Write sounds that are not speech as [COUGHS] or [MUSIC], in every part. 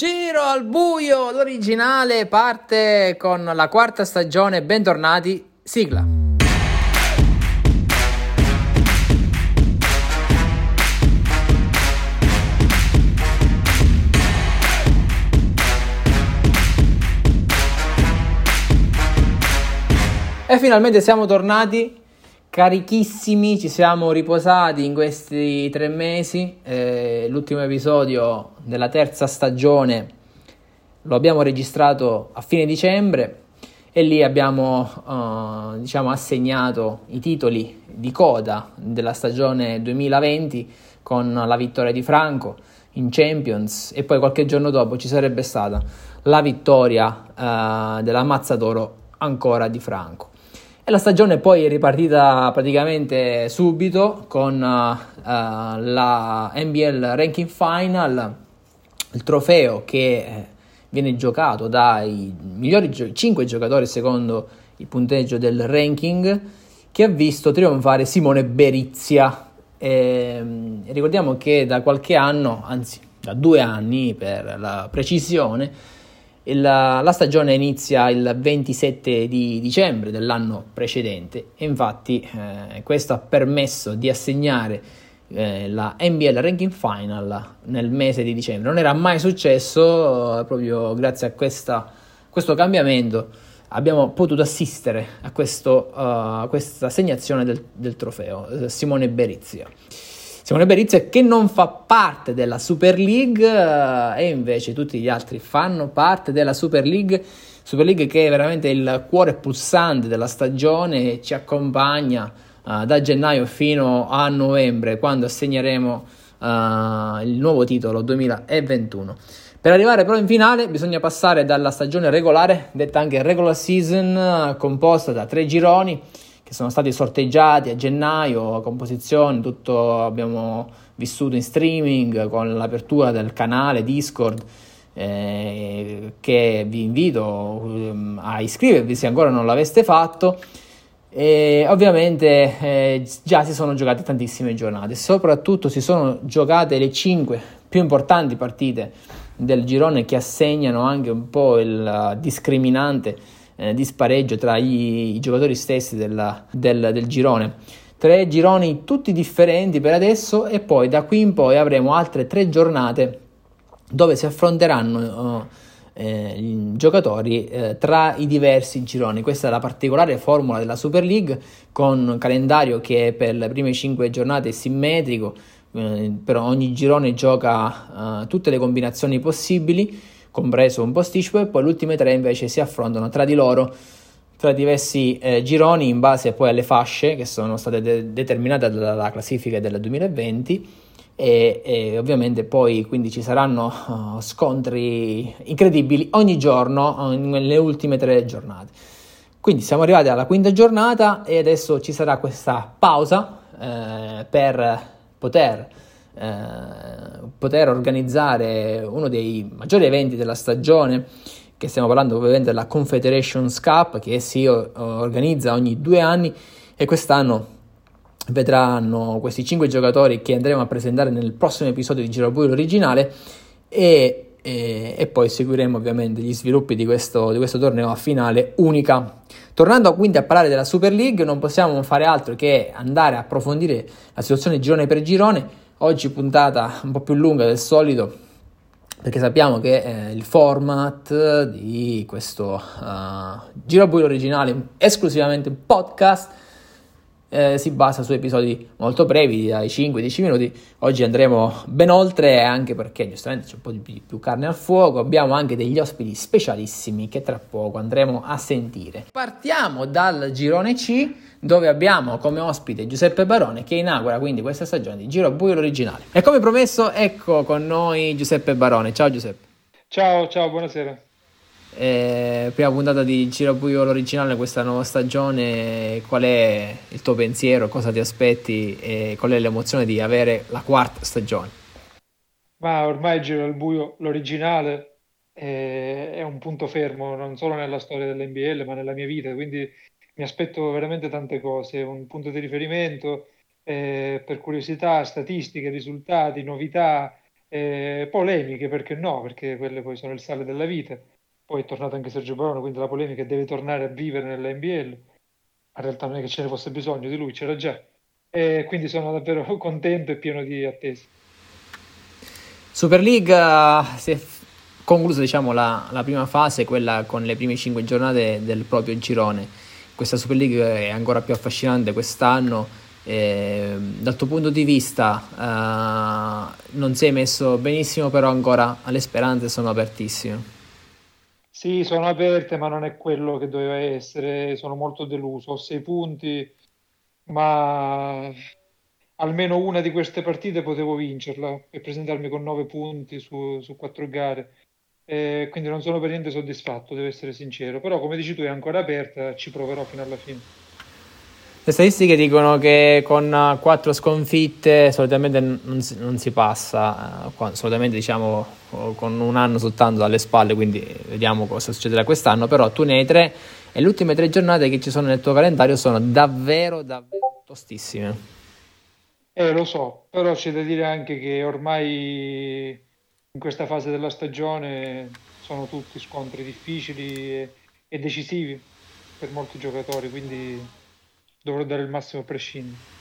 Giro al buio, l'originale parte con la quarta stagione, bentornati, sigla. E finalmente siamo tornati carichissimi, ci siamo riposati in questi tre mesi. Eh, l'ultimo episodio della terza stagione lo abbiamo registrato a fine dicembre e lì abbiamo uh, diciamo, assegnato i titoli di coda della stagione 2020 con la vittoria di Franco in Champions e poi qualche giorno dopo ci sarebbe stata la vittoria uh, della ancora di Franco. E la stagione poi è ripartita praticamente subito con uh, la NBL Ranking Final, il trofeo che eh, viene giocato dai migliori gio- 5 giocatori secondo il punteggio del ranking, che ha visto trionfare Simone Berizia. E, ricordiamo che da qualche anno, anzi da due anni per la precisione, il, la stagione inizia il 27 di dicembre dell'anno precedente e infatti eh, questo ha permesso di assegnare eh, la NBL Ranking Final nel mese di dicembre. Non era mai successo, eh, proprio grazie a questa, questo cambiamento abbiamo potuto assistere a, questo, uh, questa assegnazione del, del trofeo eh, Simone Berizia. Simone Berizia che non fa parte della Super League eh, e invece tutti gli altri fanno parte della Super League. Super League che è veramente il cuore pulsante della stagione e ci accompagna uh, da gennaio fino a novembre quando assegneremo uh, il nuovo titolo 2021. Per arrivare però in finale bisogna passare dalla stagione regolare, detta anche regular season, composta da tre gironi che sono stati sorteggiati a gennaio, composizione, tutto abbiamo vissuto in streaming con l'apertura del canale Discord eh, che vi invito um, a iscrivervi se ancora non l'aveste fatto. E ovviamente eh, già si sono giocate tantissime giornate, soprattutto si sono giocate le 5 più importanti partite del girone che assegnano anche un po' il discriminante eh, di spareggio tra i, i giocatori stessi della, del, del girone. Tre gironi tutti differenti per adesso e poi da qui in poi avremo altre tre giornate dove si affronteranno uh, eh, i giocatori eh, tra i diversi gironi. Questa è la particolare formula della Super League con un calendario che per le prime cinque giornate è simmetrico, eh, però ogni girone gioca uh, tutte le combinazioni possibili compreso un posticipo, e poi le ultime tre invece si affrontano tra di loro tra diversi eh, gironi in base poi alle fasce che sono state de- determinate dalla classifica del 2020 e, e, ovviamente poi quindi ci saranno uh, scontri incredibili ogni giorno uh, nelle ultime tre giornate. Quindi siamo arrivati alla quinta giornata e adesso ci sarà questa pausa eh, per poter eh, poter organizzare uno dei maggiori eventi della stagione, che stiamo parlando ovviamente della Confederations Cup, che si organizza ogni due anni e quest'anno vedranno questi cinque giocatori che andremo a presentare nel prossimo episodio di Giro originale e, e, e, poi seguiremo ovviamente gli sviluppi di questo, di questo torneo a finale unica. Tornando quindi a parlare della Super League, non possiamo fare altro che andare a approfondire la situazione girone per girone Oggi puntata un po' più lunga del solito perché sappiamo che eh, il format di questo uh, Giro Buio originale esclusivamente podcast eh, si basa su episodi molto brevi, dai 5-10 minuti. Oggi andremo ben oltre, anche perché giustamente c'è un po' di più carne al fuoco. Abbiamo anche degli ospiti specialissimi che tra poco andremo a sentire. Partiamo dal girone C, dove abbiamo come ospite Giuseppe Barone che inaugura quindi questa stagione di Giro Buio originale. E come promesso, ecco con noi Giuseppe Barone. Ciao Giuseppe. Ciao, ciao, buonasera. Eh, prima puntata di Giro Buio l'originale questa nuova stagione qual è il tuo pensiero cosa ti aspetti e qual è l'emozione di avere la quarta stagione ma ormai Giro al Buio l'originale è, è un punto fermo non solo nella storia dell'NBL ma nella mia vita quindi mi aspetto veramente tante cose un punto di riferimento eh, per curiosità statistiche risultati novità Eh, polemiche, perché no? Perché quelle poi sono il sale della vita. Poi è tornato anche Sergio Barone, quindi la polemica deve tornare a vivere nella NBL. In realtà non è che ce ne fosse bisogno di lui, c'era già. E quindi sono davvero [LAUGHS] contento e pieno di attesa. Super League si è conclusa diciamo, la, la, prima fase, quella con le prime cinque giornate del proprio girone. Questa Super League è ancora più affascinante quest'anno. Eh, dal tuo punto di vista uh, non sei messo benissimo, però ancora le speranze sono apertissime. Sì, sono aperte, ma non è quello che doveva essere. Sono molto deluso. Ho sei punti, ma almeno una di queste partite potevo vincerla e presentarmi con nove punti su, su quattro gare. E quindi non sono per niente soddisfatto, devo essere sincero. Però, come dici tu, è ancora aperta, ci proverò fino alla fine. Le statistiche dicono che con quattro sconfitte solitamente non si, non si passa, eh, solitamente diciamo con un anno soltanto alle spalle, quindi vediamo cosa succederà quest'anno, però tu ne hai tre e le ultime tre giornate che ci sono nel tuo calendario sono davvero, davvero tostissime. Eh, lo so, però c'è da dire anche che ormai in questa fase della stagione sono tutti scontri difficili e, e decisivi per molti giocatori, quindi dovrò dare il massimo a prescindere.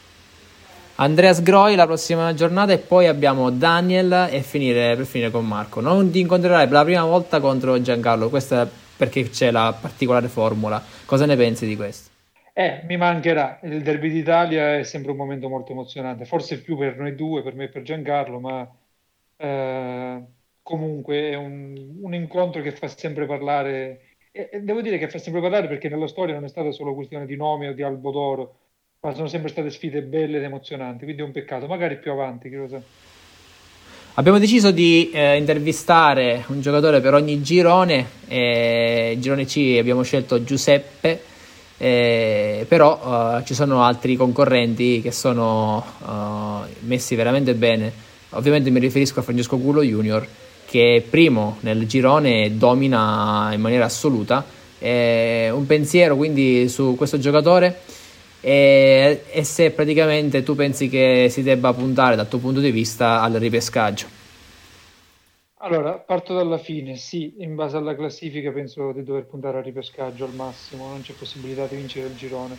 Andreas Groi la prossima giornata e poi abbiamo Daniel e finire, per finire con Marco. Non ti incontrerai per la prima volta contro Giancarlo, questa perché c'è la particolare formula. Cosa ne pensi di questo? Eh, mi mancherà. Il derby d'Italia è sempre un momento molto emozionante, forse più per noi due, per me e per Giancarlo, ma eh, comunque è un, un, incontro che fa sempre parlare. E, e devo dire che fa sempre parlare perché nella storia non è stata solo questione di nomi o di albo d'oro, ma sono sempre state sfide belle ed emozionanti, quindi è un peccato, magari più avanti, chi lo sa. Abbiamo deciso di eh, intervistare un giocatore per ogni girone, e girone C abbiamo scelto Giuseppe eh, però uh, ci sono altri concorrenti che sono uh, messi veramente bene. Ovviamente mi riferisco a Francesco Culo Junior che primo nel girone domina in maniera assoluta. Eh, un pensiero quindi su questo giocatore e, e se praticamente tu pensi che si debba puntare dal tuo punto di vista al ripescaggio. Allora, parto dalla fine. Sì, in base alla classifica penso di dover puntare al ripescaggio al massimo, non c'è possibilità di vincere il girone,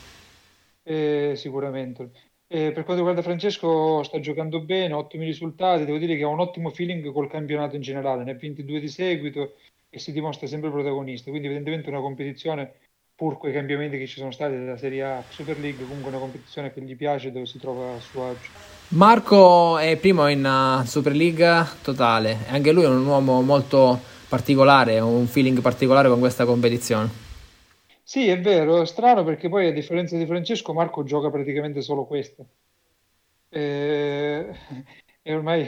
eh, sicuramente. Eh, per quanto riguarda Francesco, sta giocando bene, ottimi risultati, devo dire che ha un ottimo feeling col campionato in generale, ne ha 22 di seguito e si dimostra sempre protagonista, quindi evidentemente una competizione, pur quei cambiamenti che ci sono stati dalla Serie A Super League, comunque una competizione che gli piace dove si trova a suo agio. Marco è primo in uh, Superliga totale, anche lui è un uomo molto particolare, un feeling particolare con questa competizione. Sì, è vero, è strano perché poi a differenza di Francesco Marco gioca praticamente solo questo. E, e ormai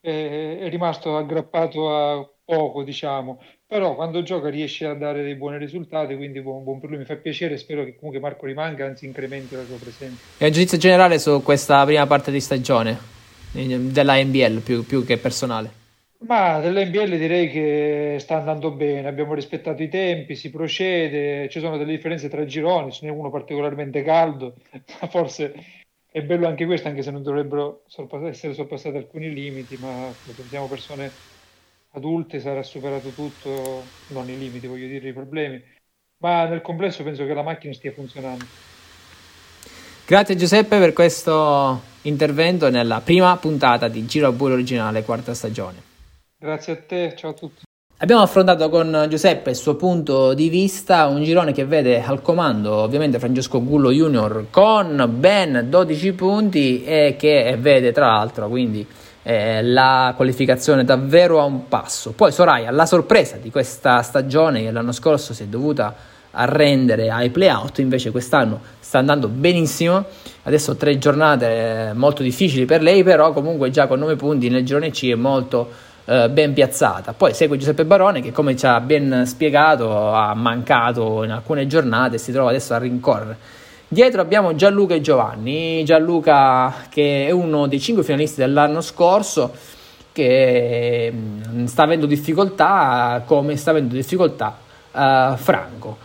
è, è rimasto aggrappato a poco, diciamo, però quando gioca riesce a dare dei buoni risultati, quindi buon, buon per lui, mi fa piacere, spero che comunque Marco rimanga, anzi incrementi la sua presenza. E un giudizio generale su questa prima parte di stagione della NBL più, più che personale? Ma dell'NBL direi che sta andando bene, abbiamo rispettato i tempi, si procede, ci sono delle differenze tra gironi, ce n'è uno particolarmente caldo, [LAUGHS] ma forse è bello anche questo, anche se non dovrebbero essere sorpassati alcuni limiti, ma siamo persone adulte sarà superato tutto, non i limiti, voglio dire, i problemi, ma nel complesso penso che la macchina stia funzionando. Grazie Giuseppe per questo intervento nella prima puntata di Giro a Buio Originale, quarta stagione. Grazie a te, ciao a tutti. Abbiamo affrontato con Giuseppe il suo punto di vista, un girone che vede al comando ovviamente Francesco Gullo Junior con ben 12 punti e che vede tra l'altro quindi eh, la qualificazione davvero a un passo. Poi Soraya, la sorpresa di questa stagione che l'anno scorso si è dovuta arrendere ai playout, invece quest'anno sta andando benissimo. Adesso tre giornate molto difficili per lei, però comunque già con 9 punti nel girone C è molto eh, ben piazzata. Poi segue Giuseppe Barone che come ci ha ben spiegato ha mancato in alcune giornate e si trova adesso a rincorrere Dietro abbiamo Gianluca e Giovanni, Gianluca che è uno dei cinque finalisti dell'anno scorso che mm, sta avendo difficoltà come sta avendo difficoltà uh, Franco.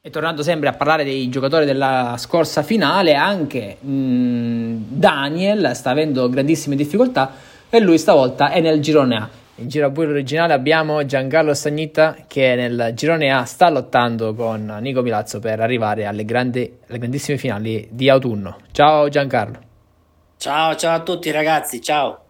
E tornando sempre a parlare dei giocatori della scorsa finale, anche mh, mm, Daniel sta avendo grandissime difficoltà. E lui stavolta è nel girone A. In giro a originale abbiamo Giancarlo Stagnita che nel girone A sta lottando con Nico Milazzo per arrivare alle, grandi, alle grandissime finali di autunno. Ciao Giancarlo. Ciao, ciao a tutti ragazzi, ciao.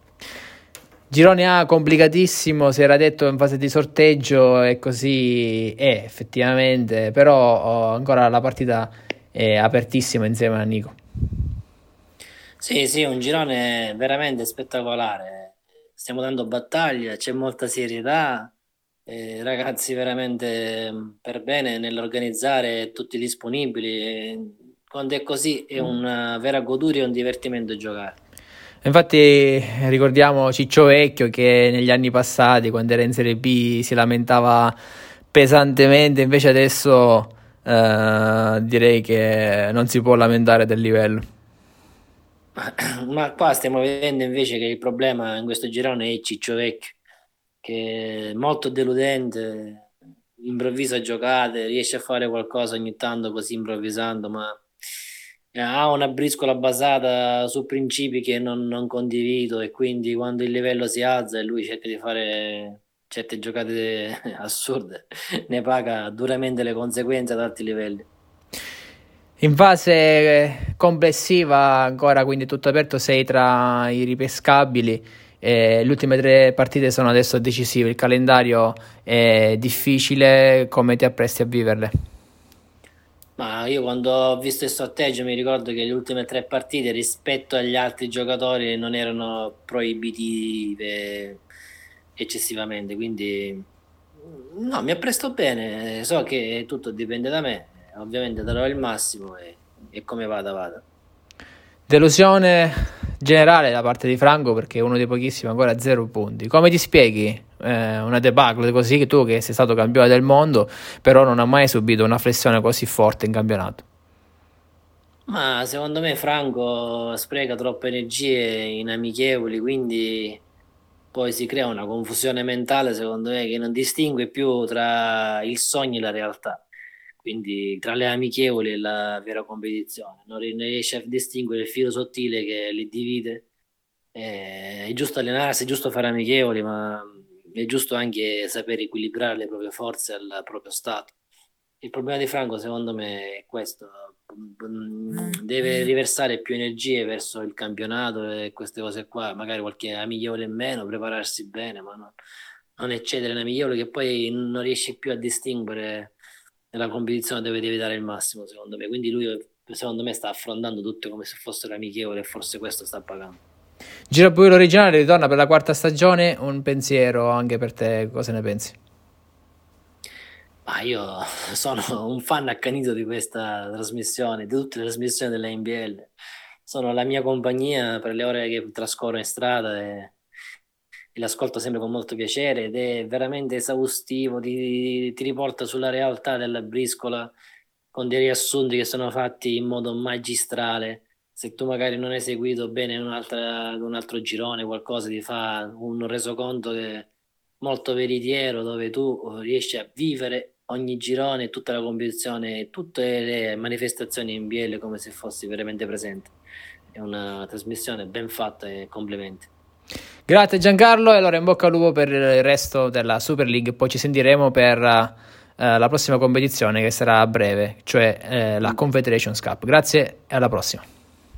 Girone A complicatissimo, si era detto in fase di sorteggio e così è effettivamente, però oh, ancora la partita è apertissima insieme a Nico. Sì, sì, un girone veramente spettacolare stiamo dando battaglia, c'è molta serietà, eh, ragazzi veramente mm, per bene nell'organizzare, tutti disponibili. Quando è così è mm. una vera goduria e un divertimento giocare. Infatti ricordiamo Ciccio Vecchio che negli anni passati, quando era in Serie B, si lamentava pesantemente, invece adesso eh, direi che non si può lamentare del livello. [COUGHS] Ma qua stiamo vedendo invece che il problema in questo girone è Ciccio Vecchio, che è molto deludente, improvvisa giocate, riesce a fare qualcosa ogni tanto così improvvisando, ma eh, ha una briscola basata su principi che non, non condivido e quindi quando il livello si alza e lui cerca di fare certe giocate [LAUGHS] assurde, ne paga duramente le conseguenze ad alti livelli. In fase complessiva ancora quindi tutto aperto, sei tra i ripescabili. Eh, le ultime tre partite sono adesso decisive, il calendario è difficile, come ti appresti a viverle? Ma io quando ho visto il sorteggio mi ricordo che le ultime tre partite rispetto agli altri giocatori non erano proibitive eccessivamente, quindi no, mi appresto bene, so che tutto dipende da me, ovviamente darò il massimo e, e come vada vada. Delusione generale da parte di Franco perché è uno dei pochissimi ancora a zero punti. Come ti spieghi eh, una debacle così che tu che sei stato campione del mondo però non hai mai subito una flessione così forte in campionato? Ma secondo me Franco spreca troppe energie in amichevoli, quindi poi si crea una confusione mentale secondo me che non distingue più tra il sogno e la realtà quindi tra le amichevoli e la vera competizione, non riesce a distinguere il filo sottile che li divide. Eh, è giusto allenarsi, è giusto fare amichevoli, ma è giusto anche sapere equilibrare le proprie forze al proprio stato. Il problema di Franco, secondo me, è questo: deve riversare più energie verso il campionato e queste cose qua, magari qualche amichevole in meno, prepararsi bene, ma non, non eccedere in amichevole che poi non riesci più a distinguere nella competizione deve, deve dare il massimo, secondo me. Quindi lui, secondo me, sta affrontando tutto come se fossero amichevole e forse questo sta pagando. Girapoi l'originale ritorna per la quarta stagione. Un pensiero anche per te, cosa ne pensi? Ma io [LAUGHS] sono un fan accanito di questa trasmissione, di tutte le trasmissioni della NBL. Sono la mia compagnia per le ore che trascorro in strada e l'ascolto sempre con molto piacere ed è veramente esaustivo, ti, ti riporta sulla realtà della briscola con dei riassunti che sono fatti in modo magistrale. Se tu magari non hai seguito bene un altro girone, qualcosa ti fa un resoconto che molto veritiero dove tu riesci a vivere ogni girone, tutta la competizione, tutte le manifestazioni in BL come se fossi veramente presente. È una trasmissione ben fatta e complimenti. Grazie Giancarlo e allora in bocca al lupo per il resto della Super League, poi ci sentiremo per uh, la prossima competizione che sarà a breve, cioè uh, la Confederations Cup. Grazie e alla prossima.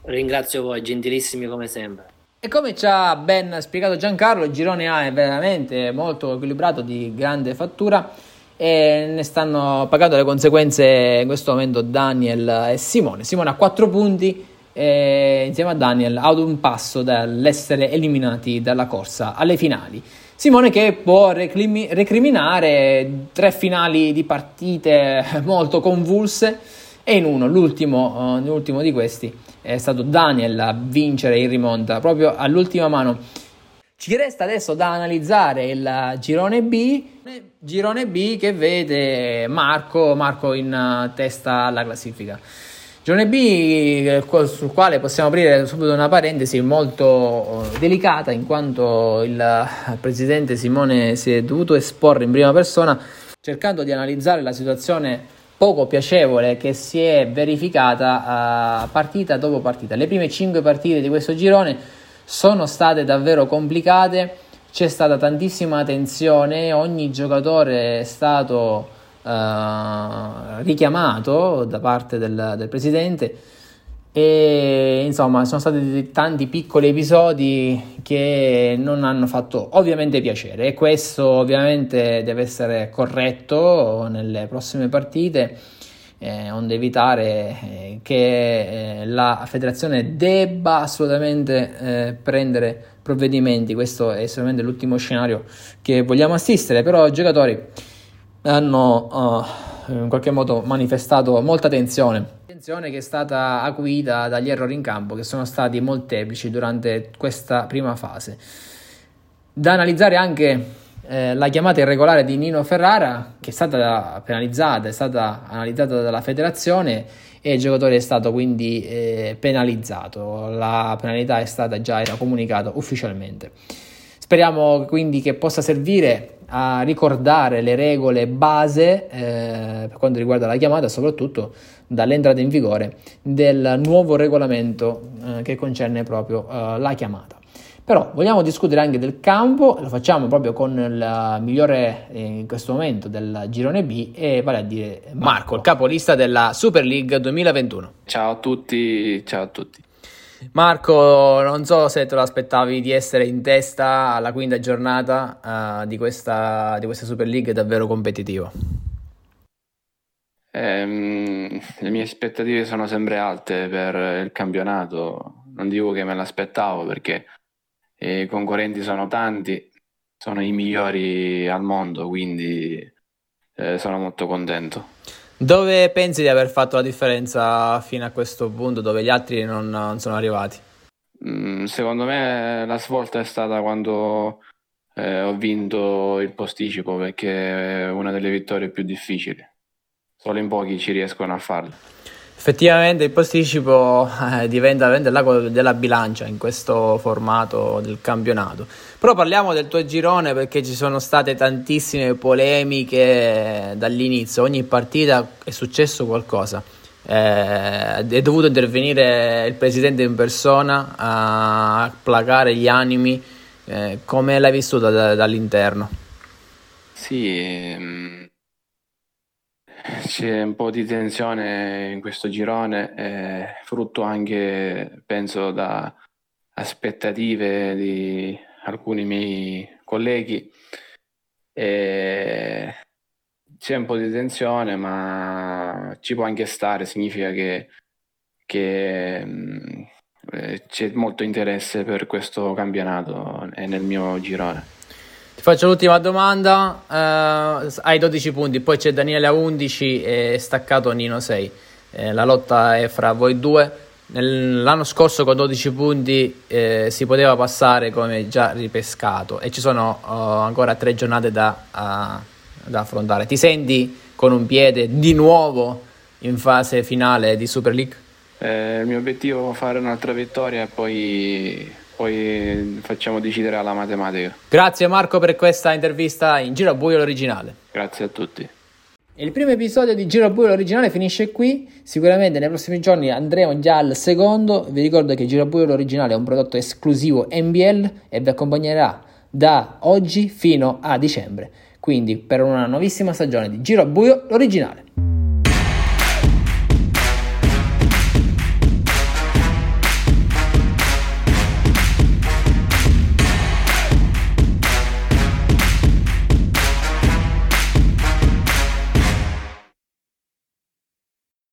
Ringrazio voi, gentilissimi come sempre. E come ci ha ben spiegato Giancarlo, il girone A è veramente molto equilibrato, di grande fattura e ne stanno pagando le conseguenze in questo momento Daniel e Simone. Simone ha 4 punti eh, insieme a Daniel ad un passo dall'essere eliminati dalla corsa alle finali. Simone che può reclimi- recriminare tre finali di partite [LAUGHS] molto convulse e in uno, l'ultimo, uh, l'ultimo di questi, è stato Daniel a vincere in rimonta proprio all'ultima mano. Ci resta adesso da analizzare il girone B, girone B che vede Marco, Marco in testa alla classifica. Girone B eh, sul quale possiamo aprire subito una parentesi molto eh, delicata in quanto il eh, presidente Simone si è dovuto esporre in prima persona cercando di analizzare la situazione poco piacevole che si è verificata partita dopo partita. Le prime cinque partite di questo girone sono state davvero complicate, c'è stata tantissima tensione, ogni giocatore è stato uh, richiamato da parte del, del presidente e insomma sono stati tanti piccoli episodi che non hanno fatto ovviamente piacere e questo ovviamente deve essere corretto nelle prossime partite eh, onde evitare eh, che eh, la federazione debba assolutamente eh, prendere provvedimenti. Questo è sicuramente l'ultimo scenario che vogliamo assistere però giocatori hanno uh, in qualche modo manifestato molta tensione Attenzione che è stata acuita dagli errori in campo che sono stati molteplici durante questa prima fase. Da analizzare anche eh, la chiamata irregolare di Nino Ferrara, che è stata penalizzata, è stata analizzata dalla federazione e il giocatore è stato quindi eh, penalizzato. La penalità è stata già comunicata ufficialmente. Speriamo quindi che possa servire a ricordare le regole base eh, per quanto riguarda la chiamata, soprattutto dall'entrata in vigore del nuovo regolamento eh, che concerne proprio eh, la chiamata. Però vogliamo discutere anche del campo, lo facciamo proprio con il migliore eh, in questo momento del girone B, e vale a dire Marco, il capolista della Super League 2021. Ciao a tutti, ciao a tutti. Marco, non so se te lo aspettavi di essere in testa alla quinta giornata uh, di, questa, di questa Super League davvero competitiva. Eh, le mie aspettative sono sempre alte per il campionato, non dico che me l'aspettavo perché i concorrenti sono tanti, sono i migliori al mondo, quindi eh, sono molto contento. Dove pensi di aver fatto la differenza fino a questo punto, dove gli altri non, non sono arrivati? Mm, secondo me la svolta è stata quando eh, ho vinto il posticipo perché è una delle vittorie più difficili. Solo in pochi ci riescono a farlo. Effettivamente il posticipo eh, diventa veramente l'ago della bilancia in questo formato del campionato. Però parliamo del tuo girone perché ci sono state tantissime polemiche dall'inizio, ogni partita è successo qualcosa. Eh, è dovuto intervenire il presidente in persona a placare gli animi. Eh, come l'hai vissuta da, dall'interno? Sì, ehm c'è un po' di tensione in questo girone, eh, frutto anche, penso, da aspettative di alcuni miei colleghi. E c'è un po' di tensione, ma ci può anche stare, significa che, che mh, eh, c'è molto interesse per questo campionato e nel mio girone. Ti faccio l'ultima domanda. Uh, hai 12 punti, poi c'è Daniele a 11 e staccato Nino 6. Eh, la lotta è fra voi due. l'anno scorso con 12 punti eh, si poteva passare come già ripescato e ci sono uh, ancora tre giornate da, uh, da affrontare. Ti senti con un piede di nuovo in fase finale di Super League? Eh, il mio obiettivo è fare un'altra vittoria e poi poi facciamo decidere alla matematica. Grazie Marco per questa intervista in Giro a Buio l'originale. Grazie a tutti. Il primo episodio di Giro a Buio l'originale finisce qui, sicuramente nei prossimi giorni andremo già al secondo, vi ricordo che Giro a Buio l'originale è un prodotto esclusivo NBL e vi accompagnerà da oggi fino a dicembre, quindi per una nuovissima stagione di Giro a Buio l'originale.